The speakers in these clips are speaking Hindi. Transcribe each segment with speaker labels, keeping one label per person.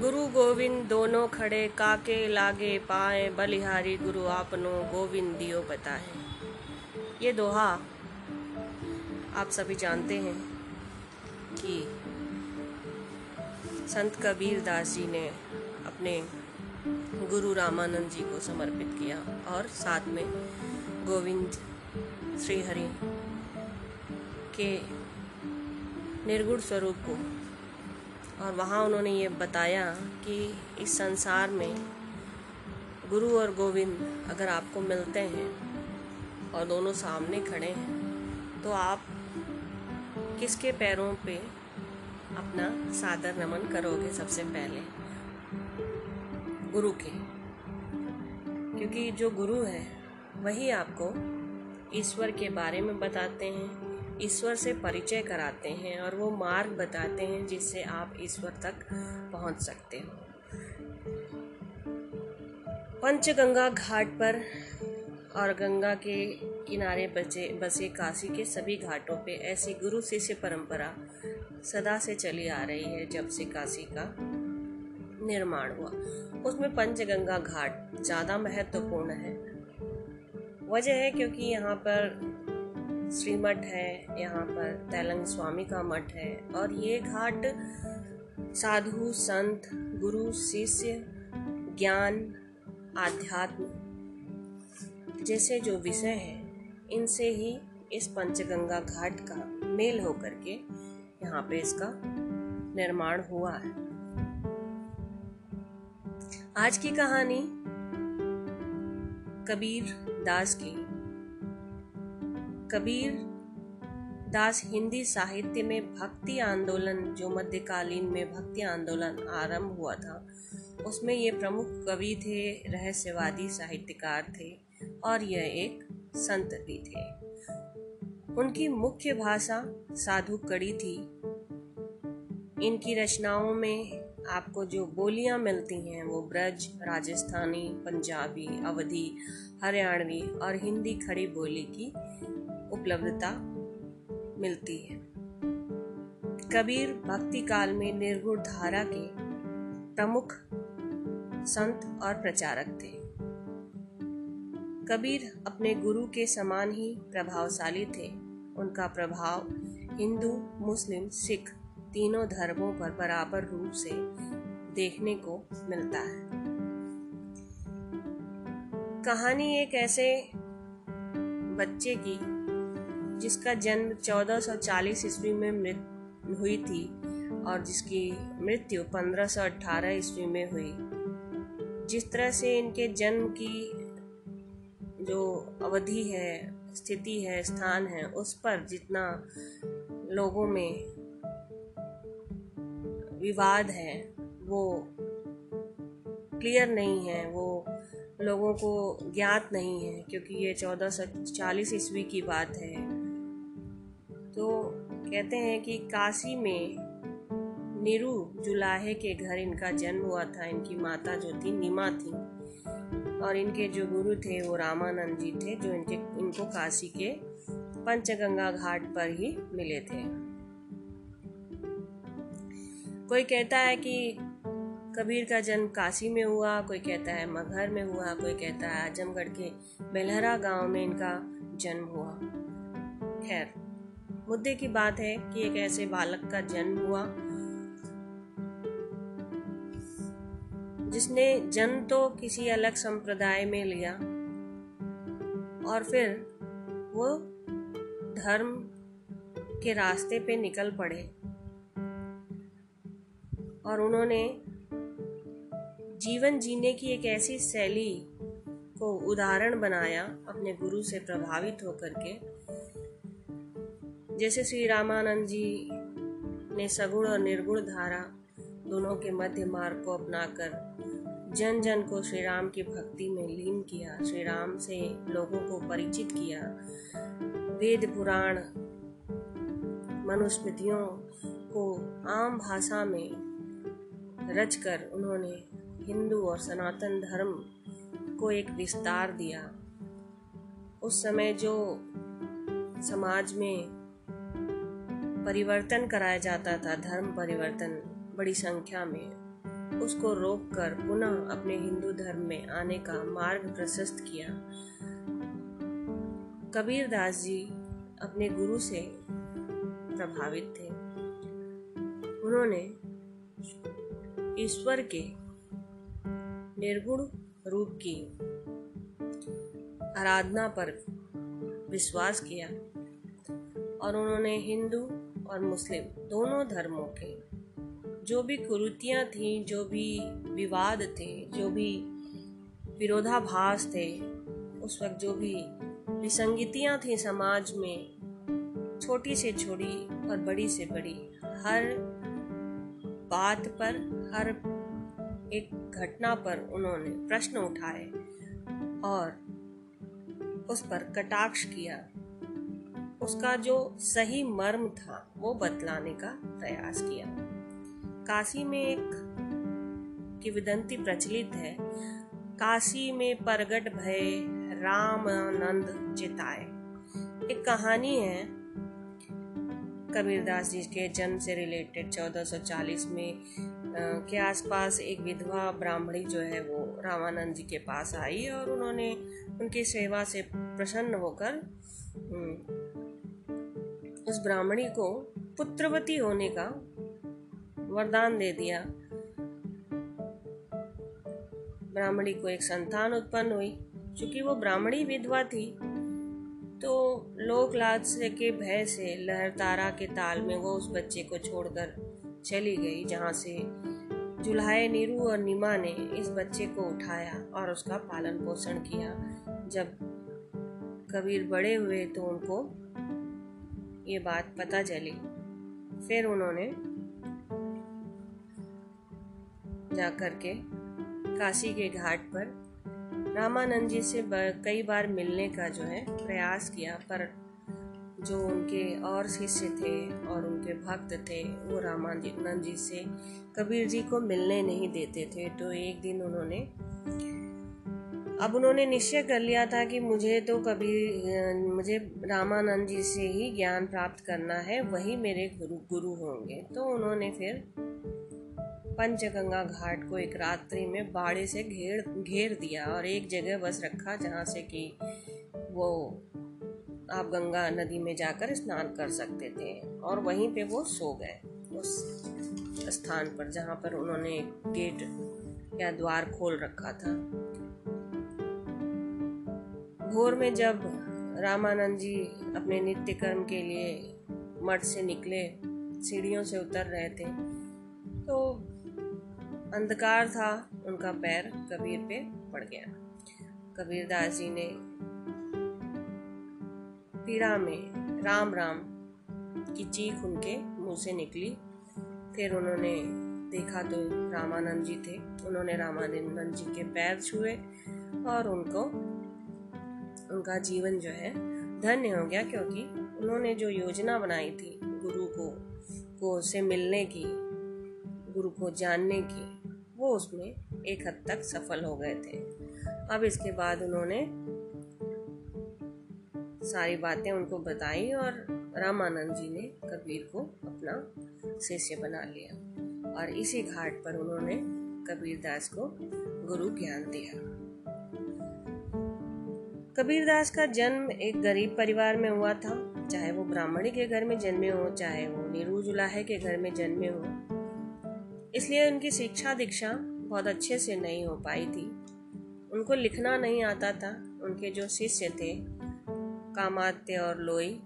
Speaker 1: गोविंद दोनों खड़े काके लागे पाए, बलिहारी गुरु आपनो गोविंद दियो बताए। ये दोहा आप सभी जानते हैं कि संत कबीर दास जी ने अपने गुरु रामानंद जी को समर्पित किया और साथ में गोविंद श्रीहरि के निर्गुण स्वरूप को और वहाँ उन्होंने ये बताया कि इस संसार में गुरु और गोविंद अगर आपको मिलते हैं और दोनों सामने खड़े हैं तो आप किसके पैरों पे अपना सादर नमन करोगे सबसे पहले? गुरु के। क्योंकि जो गुरु है, वही आपको ईश्वर के बारे में बताते हैं ईश्वर से परिचय कराते हैं और वो मार्ग बताते हैं जिससे आप ईश्वर तक पहुँच सकते हो। पंचगंगा घाट पर और गंगा के किनारे बचे, बसे काशी के सभी घाटों पे ऐसी गुरु शिष्य परंपरा सदा से चली आ रही है जब से काशी का निर्माण हुआ। उसमें पंचगंगा घाट ज़्यादा महत्वपूर्ण है। वजह है क्योंकि यहाँ पर श्री मठ है, यहाँ पर तैलंग स्वामी का मठ है, और ये घाट साधु, संत, गुरु, शिष्य, ज्ञान, आध्यात्म जैसे जो विषय हैं, इनसे ही इस पंचगंगा घाट का मेल होकर के यहाँ पे इसका निर्माण हुआ है। आज की कहानी कबीर दास की कबीर दास हिंदी साहित्य में भक्ति आंदोलन, जो मध्यकालीन में भक्ति आंदोलन आरंभ हुआ था, उसमें ये प्रमुख कवि थे, रहस्यवादी साहित्यकार थे और यह एक संत भी थे। उनकी मुख्य भाषा साधु कड़ी थी। इनकी रचनाओं में आपको जो बोलियाँ मिलती हैं वो ब्रज, राजस्थानी, पंजाबी, अवधि, हरियाणवी और हिंदी खड़ी बोली की उपलब्धता मिलती है। कबीर भक्ति काल में निर्गुण धारा के प्रमुख संत और प्रचारक थे। कबीर अपने गुरु के समान ही प्रभावशाली थे। उनका प्रभाव हिंदू, मुस्लिम, सिख तीनों धर्मों पर बराबर रूप से देखने को मिलता है। कहानी एक ऐसे बच्चे की, जिसका जन्म 1440 ईस्वी में मृत, हुई थी और जिसकी मृत्यु 1518 ईस्वी में हुई। जिस तरह से इनके जन्म की जो अवधि है, स्थिति है, स्थान है, उस पर जितना लोगों में विवाद है, वो क्लियर नहीं है, वो लोगों को ज्ञात नहीं है, क्योंकि ये चौदह सौ चालीस ईस्वी की बात है। तो कहते हैं कि काशी में नीरू जुलाहे के घर इनका जन्म हुआ था, इनकी माता जो थी, नीमा थी। और इनके जो गुरु थे, वो रामानंद जी थे, जो इनके, इनको काशी के पंचगंगा घाट पर ही मिले थे। कोई कहता है कि कबीर का जन्म काशी में हुआ, कोई कहता है मगहर में हुआ, कोई कहता है आजमगढ़ के बेलहरा गाँव में इनका जन्म हुआ। खैर, मुद्दे की बात है कि एक ऐसे बालक का जन्म हुआ, जिसने जन्म तो किसी अलग संप्रदाय में लिया, और फिर वो धर्म के रास्ते पे निकल पड़े। और उन्होंने जीवन जीने की एक ऐसी शैली को उदाहरण बनाया अपने गुरु से प्रभावित होकर के। जैसे श्री रामानंद जी ने सगुण और निर्गुण धारा दोनों के मध्य मार्ग को अपनाकर जन जन को श्री राम की भक्ति में लीन किया, श्री राम से लोगों को परिचित किया। वेद पुराण, मनुस्मृतियों को आम भाषा में रचकर उन्होंने हिंदू और सनातन धर्म को एक विस्तार दिया। उस समय जो समाज में परिवर्तन कराया जाता था, धर्म परिवर्तन बड़ी संख्या में, उसको रोककर पुनः अपने हिंदू धर्म में आने का मार्ग प्रशस्त किया। कबीर दास जी अपने गुरु से प्रभावित थे। उन्होंने ईश्वर के निर्गुण रूप की आराधना पर विश्वास किया और उन्होंने हिंदू और मुस्लिम दोनों धर्मों के जो भी कुरुतियाँ थी, जो भी विवाद थे, जो भी विरोधाभास थे, उस वक्त जो भी विसंगतियाँ थी समाज में, छोटी से छोटी और बड़ी से बड़ी, हर बात पर, हर एक घटना पर उन्होंने प्रश्न उठाए और उस पर कटाक्ष किया। उसका जो सही मर्म था, वो बतलाने का प्रयास किया। काशी में एक किवदंती प्रचलित है, काशी में प्रगट भय राम आनंद चिताए एक कहानी है कबीरदास जी के जन्म से रिलेटेड 1440 में के आसपास एक विधवा ब्राह्मणी जो है वो रामानंद जी के पास आई और उन्होंने उनकी सेवा से प्रसन्न होकर उस ब्राह्मणी को पुत्रवती होने का वरदान दे दिया। ब्राह्मणी को एक संतान उत्पन्न हुई। क्योंकि वो ब्राह्मणी विधवा थी तो लाज से के भय से लहर तारा के ताल में वो उस बच्चे को छोड़कर चली गई, जहाँ से जुल्हाए नीरू और नीमा ने इस बच्चे को उठाया और उसका पालन पोषण किया। जब कबीर बड़े हुए तो उनको ये बात पता चली। फिर उन्होंने जाकर के काशी के घाट पर रामानंद जी से कई बार मिलने का जो है प्रयास किया, पर जो उनके और शिष्य थे और उनके भक्त थे, वो रामानंद जी से कबीर जी को मिलने नहीं देते थे। तो एक दिन उन्होंने, अब उन्होंने निश्चय कर लिया था कि मुझे तो कबीर, मुझे रामानंद जी से ही ज्ञान प्राप्त करना है, वही मेरे गुरु गुरु होंगे। तो उन्होंने फिर पंचगंगा घाट को एक रात्रि में बाड़े से घेर घेर दिया और एक जगह बस रखा जहाँ से कि वो आप गंगा नदी में जाकर स्नान कर सकते थे और वहीं पे वो सो गए उस स्थान पर जहाँ पर उन्होंने गेट या द्वार खोल रखा था। भोर में जब रामानंद जी अपने नित्य कर्म के लिए मठ से निकले, सीढ़ियों से उतर रहे थे अंधकार था, उनका पैर कबीर पे पड़ गया। कबीर दास जी ने पीड़ा में राम राम की चीख उनके मुँह से निकली। फिर उन्होंने देखा तो रामानंद जी थे। उन्होंने रामानंद जी के पैर छुए और उनको, उनका जीवन जो है, धन्य हो गया क्योंकि उन्होंने जो योजना बनाई थी गुरु को को से मिलने की गुरु को जानने की, वो उसमें एक हद तक सफल हो गए थे। अब इसके बाद उन्होंने सारी बातें उनको बताई और रामानंद जी ने कबीर को अपना शिष्य बना लिया और इसी घाट पर उन्होंने कबीर दास को गुरु ज्ञान दिया। कबीर दास का जन्म एक गरीब परिवार में हुआ था, चाहे वो ब्राह्मणी के घर में जन्मे हो, चाहे वो नीरू जुलाहे के घर में जन्मे हो। इसलिए उनकी शिक्षा दीक्षा बहुत अच्छे से नहीं हो पाई थी। उनको लिखना नहीं आता था। उनके जो शिष्य थे, कामात्य और लोई,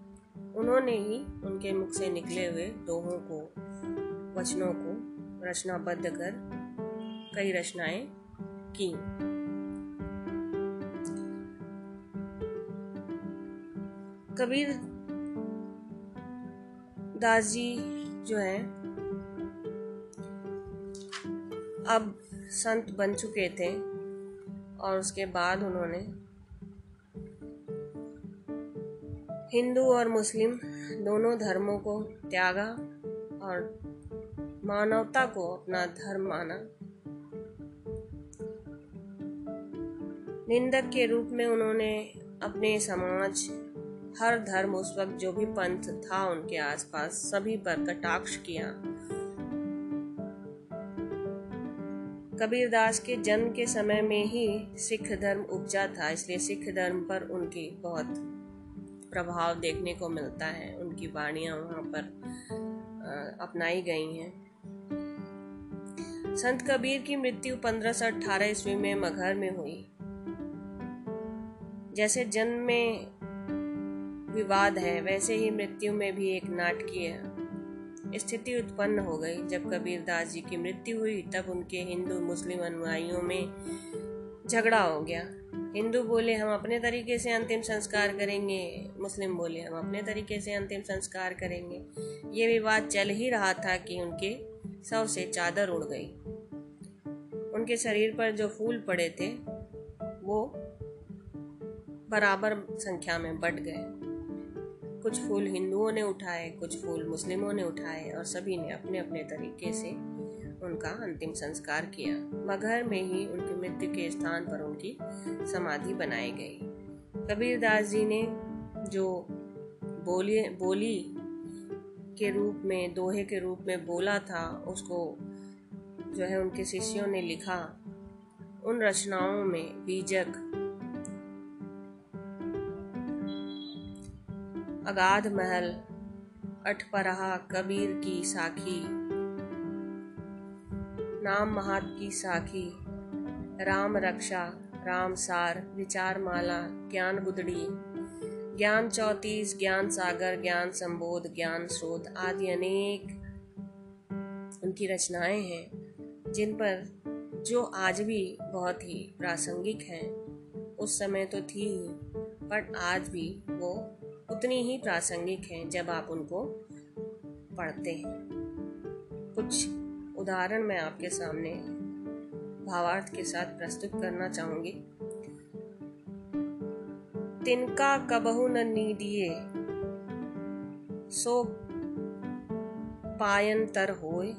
Speaker 1: उन्होंने ही उनके मुख से निकले हुए दोहों को, वचनों को रचनाबद्ध कर कई रचनाएँ की। कबीर दास जी जो है अब संत बन चुके थे और उसके बाद उन्होंने हिंदू और मुस्लिम दोनों धर्मों को त्यागा और मानवता को अपना धर्म माना। निंदक के रूप में उन्होंने अपने समाज, हर धर्म उस वक्त जो भी पंथ था उनके आसपास सभी पर कटाक्ष किया। कबीरदास के जन्म के समय में ही सिख धर्म उपजा था, इसलिए सिख धर्म पर उनकी बहुत प्रभाव देखने को मिलता है। उनकी वाणियाँ वहाँ पर अपनाई गई हैं। संत कबीर की मृत्यु पंद्रह सौ अठारह ईस्वी में मगहर में हुई। जैसे जन्म में विवाद है, वैसे ही मृत्यु में भी एक नाटकीय स्थिति उत्पन्न हो गई। जब कबीरदास जी की मृत्यु हुई, तब उनके हिंदू मुस्लिम अनुयायियों में झगड़ा हो गया। हिंदू बोले, हम अपने तरीके से अंतिम संस्कार करेंगे। मुस्लिम बोले, हम अपने तरीके से अंतिम संस्कार करेंगे। ये विवाद चल ही रहा था कि उनके सौ से चादर उड़ गई। उनके शरीर पर जो फूल पड़े थे, वो बराबर संख्या में बट गए। कुछ फूल हिंदुओं ने उठाए, कुछ फूल मुस्लिमों ने उठाए और सभी ने अपने अपने तरीके से उनका अंतिम संस्कार किया। मगहर में ही उनकी मृत्यु के स्थान पर उनकी समाधि बनाई गई। कबीरदास जी ने जो बोली बोली के रूप में, दोहे के रूप में बोला था, उसको जो है उनके शिष्यों ने लिखा, उन रचनाओं में बीजक अगाध महल अठपरहा कबीर की साखी। नाम महात की साखी, राम रक्षा, राम सार विचार माला ज्ञान गुदड़ी। ज्ञान चौतीस, ज्ञान सागर, ज्ञान संबोध, ज्ञान स्रोत आदि अनेक उनकी रचनाएँ हैं, जिन पर जो आज भी बहुत ही प्रासंगिक हैं। उस समय तो थी ही, पर आज भी वो उतनी ही प्रासंगिक हैं जब आप उनको पढ़ते हैं। कुछ उदाहरण मैं आपके सामने भावार्थ के साथ प्रस्तुत करना चाहूँगी। तिनका कबहु न नीदिए सो पायन तर होए,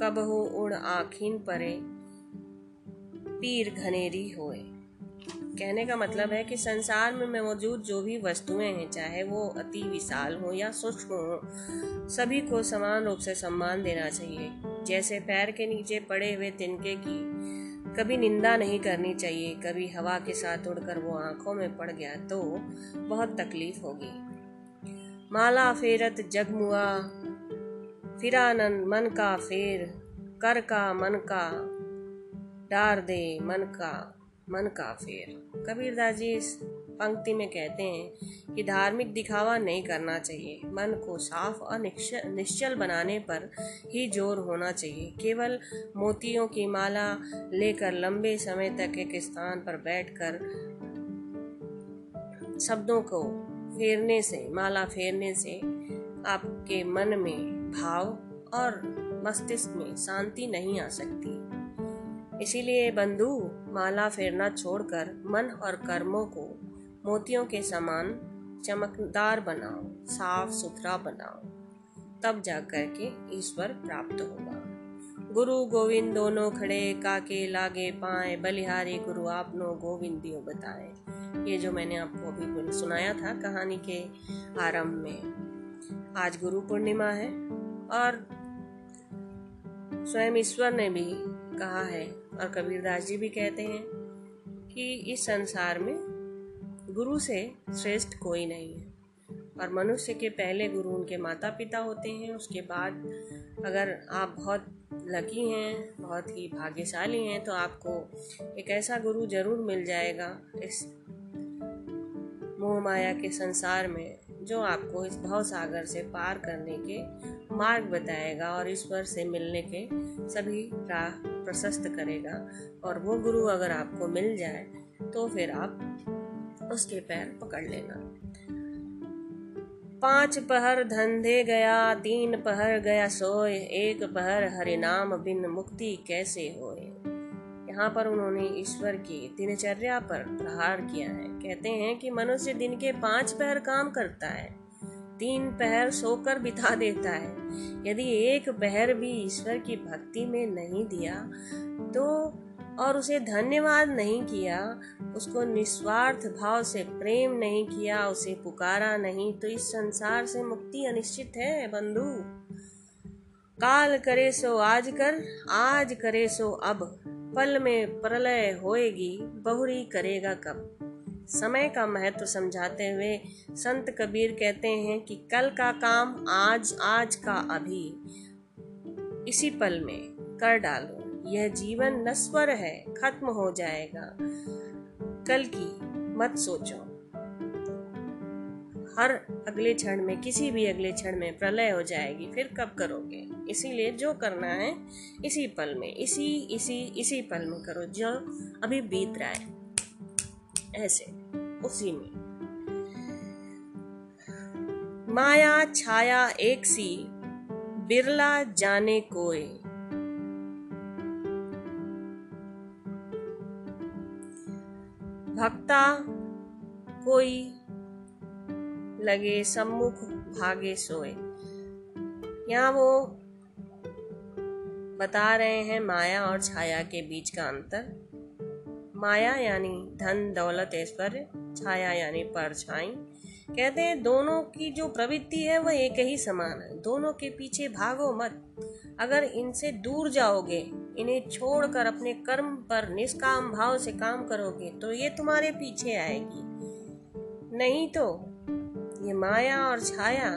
Speaker 1: कबहु उड़ आखिन परे, पीर घनेरी होए। कहने का मतलब है कि संसार में मौजूद जो भी वस्तुएँ हैं, चाहे वो अति विशाल हो या सूक्ष्म हो, सभी को समान रूप से सम्मान देना चाहिए। जैसे पैर के नीचे पड़े हुए तिनके की कभी निंदा नहीं करनी चाहिए, कभी हवा के साथ उड़कर वो आँखों में पड़ गया तो बहुत तकलीफ़ होगी। माला फेरत जगमुआ फिरानन, मन का फेर, कर का मन का, डार दे मन का। मन का फेर कबीरदास जी इस पंक्ति में कहते हैं कि धार्मिक दिखावा नहीं करना चाहिए। मन को साफ़ और निश्चल बनाने पर ही ज़ोर होना चाहिए। केवल मोतियों की माला लेकर लंबे समय तक एक स्थान पर बैठकर शब्दों को फेरने से, माला फेरने से आपके मन में भाव और मस्तिष्क में शांति नहीं आ सकती। इसीलिए बंधु, माला फेरना छोड़कर मन और कर्मों को मोतियों के समान चमकदार बनाओ, साफ़ सुथरा बनाओ, तब जाकर के ईश्वर प्राप्त होगा। गुरु गोविंद दोनों खड़े, काके लागे पाए, बलिहारी गुरु आपनो गोविंद बताए। ये जो मैंने आपको अभी सुनाया था कहानी के आरंभ में, आज गुरु पूर्णिमा है और स्वयं ईश्वर ने भी कहा है और कबीरदास जी भी कहते हैं कि इस संसार में गुरु से श्रेष्ठ कोई नहीं है। और मनुष्य के पहले गुरु उनके माता पिता होते हैं, उसके बाद अगर आप बहुत लकी हैं, बहुत ही भाग्यशाली हैं तो आपको एक ऐसा गुरु ज़रूर मिल जाएगा इस मोह माया के संसार में, जो आपको इस भाव सागर से पार करने के मार्ग बताएगा और ईश्वर से मिलने के सभी राह प्रशस्त करेगा और वो गुरु अगर आपको मिल जाए तो फिर आप उसके पैर पकड़ लेना। पाँच पहर धंधे गया, तीन पहर गया सोए, एक पहर हरिनाम बिन मुक्ति कैसे होए? यहाँ पर उन्होंने ईश्वर की दिनचर्या पर प्रहार किया है। कहते हैं कि मनुष्य दिन के पाँच पहर काम करता है। तीन पहर सोकर बिता देता है। यदि एक पहर भी ईश्वर की भक्ति में नहीं दिया तो और उसे धन्यवाद नहीं किया, उसको निस्वार्थ भाव से प्रेम नहीं किया, उसे पुकारा नहीं तो इस संसार से मुक्ति अनिश्चित है, बंधु। काल करे सो आज कर, आज करे सो अब, पल में प्रलय होएगी, बहुरी करेगा कब। समय का महत्व समझाते हुए संत कबीर कहते हैं कि कल का काम आज आज का अभी। इसी पल में कर डालो। यह जीवन नस्वर है, खत्म हो जाएगा। कल की मत सोचो। हर अगले क्षण में, किसी भी अगले क्षण में प्रलय हो जाएगी। फिर कब करोगे? इसीलिए जो करना है, इसी पल में, इसी इसी इसी पल में करो। जो अभी बीत रहा है। ऐसे, उसी में। माया, छाया, एक सी, बिरला जाने कोई भक्ता, कोई लगे सम्मुख भागे सोए। यहाँ वो बता रहे हैं माया और छाया के बीच का अंतर। माया यानी धन, दौलत, ऐश्वर्य, छाया यानी परछाई। कहते हैं, दोनों की जो प्रवृत्ति है, वह एक ही समान है। दोनों के पीछे भागो मत। अगर इनसे दूर जाओगे, इन्हें छोड़कर अपने कर्म पर निष्काम भाव से काम करोगे तो ये तुम्हारे पीछे आएगी। नहीं तो ये माया और छाया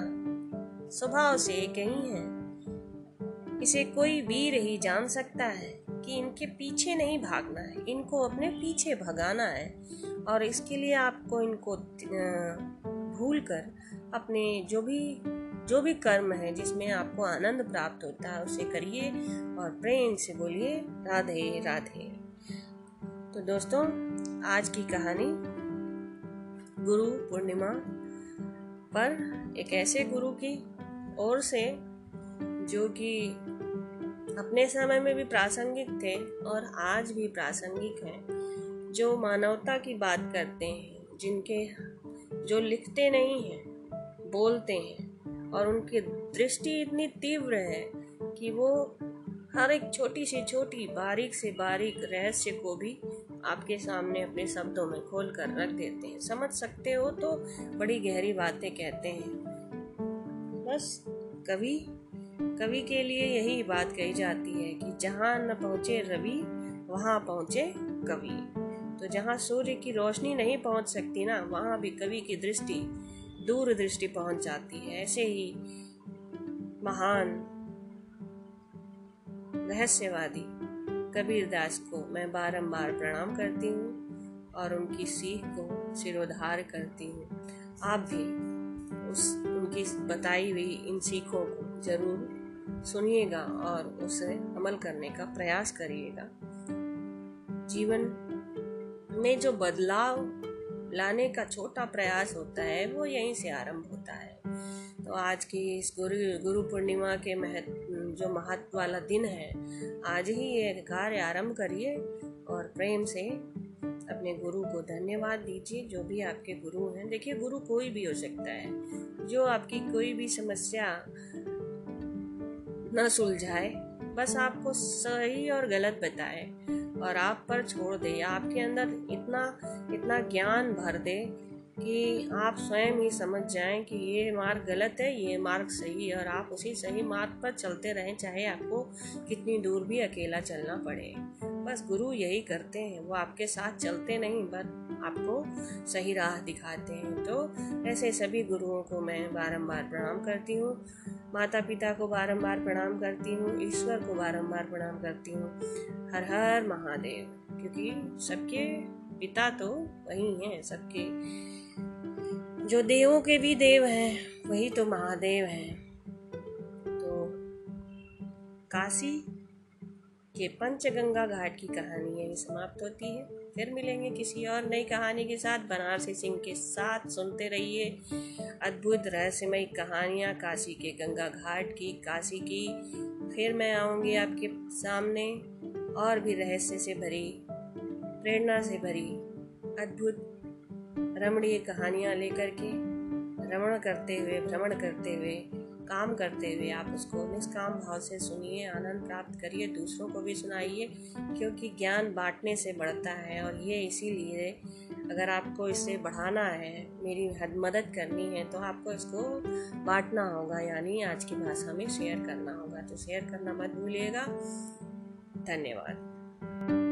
Speaker 1: स्वभाव से एक ही है। इसे कोई वीर ही जान सकता है। कि इनके पीछे नहीं भागना है, इनको अपने पीछे भगाना है और इसके लिए आपको इनको भूल कर अपने जो भी जो भी कर्म है जिसमें आपको आनंद प्राप्त होता है, उसे करिए और प्रेम से बोलिए, राधे राधे। तो दोस्तों, आज की कहानी गुरु पूर्णिमा पर एक ऐसे गुरु की ओर से जो कि अपने समय में भी प्रासंगिक थे और आज भी प्रासंगिक हैं। जो मानवता की बात करते हैं, जिनके जो लिखते नहीं हैं, बोलते हैं, और उनकी दृष्टि इतनी तीव्र है कि वो हर एक छोटी से छोटी, बारीक से बारीक रहस्य को भी आपके सामने अपने शब्दों में खोल कर रख देते हैं। समझ सकते हो तो बड़ी गहरी बातें कहते हैं। बस कवि कवि के लिए यही बात कही जाती है कि जहाँ न पहुँचे रवि, वहाँ पहुँचे कवि। तो जहाँ सूर्य की रोशनी नहीं पहुँच सकती ना, वहाँ भी कवि की दृष्टि दूर दृष्टि पहुँच जाती है। ऐसे ही महान, रहस्यवादी कबीर दास को मैं बारंबार प्रणाम करती हूँ और उनकी सीख को सिरोधार करती हूँ। आप भी उस, उनकी बताई हुई इन सीखों को ज़रूर सुनिएगा और उसे अमल करने का प्रयास करिएगा। जीवन में जो बदलाव लाने का छोटा प्रयास होता है, वो यहीं से आरंभ होता है। तो आज की इस गुरु गुरु पूर्णिमा के महत्व जो महत्व वाला दिन है, आज ही ये कार्य आरंभ करिए और प्रेम से अपने गुरु को धन्यवाद दीजिए, जो भी आपके गुरु हैं। देखिए, गुरु कोई भी हो सकता है। जो आपकी कोई भी समस्या न सुलझाए। बस आपको सही और गलत बताए और आप पर छोड़ दे। आपके अंदर इतना इतना ज्ञान भर दे कि आप स्वयं ही समझ जाएँ कि ये मार्ग गलत है, ये मार्ग सही है और आप उसी सही मार्ग पर चलते रहें, चाहे आपको कितनी दूर भी अकेला चलना पड़े। बस गुरु यही करते हैं, वो आपके साथ चलते नहीं, पर आपको सही राह दिखाते हैं। तो ऐसे सभी गुरुओं को मैं बारंबार प्रणाम करती हूँ माता पिता को बारंबार प्रणाम करती हूँ, ईश्वर को बारंबार प्रणाम करती हूँ हर हर महादेव, क्योंकि सबके पिता तो वही हैं, सबके जो देवों के भी देव हैं, वही तो महादेव हैं। तो काशी के पंचगंगा घाट की कहानी यही समाप्त होती है। फिर मिलेंगे किसी और नई कहानी के साथ। बनारसी सिंह के साथ सुनते रहिए। अद्भुत रहस्यमयी कहानियाँ, काशी के गंगा घाट की, काशी की। फिर मैं आऊँगी आपके सामने। और भी रहस्य से भरी, प्रेरणा से भरी, अद्भुत रमणीय कहानियाँ लेकर के। रमण करते हुए, भ्रमण करते हुए काम करते हुए आप उसको निष्काम भाव से सुनिए, आनंद प्राप्त करिए, दूसरों को भी सुनाइए, क्योंकि ज्ञान बांटने से बढ़ता है। और ये इसीलिए अगर आपको इसे बढ़ाना है, मेरी हद मदद करनी है तो आपको इसको बांटना होगा, यानी आज की भाषा में शेयर करना होगा। तो शेयर करना मत भूलिएगा। धन्यवाद।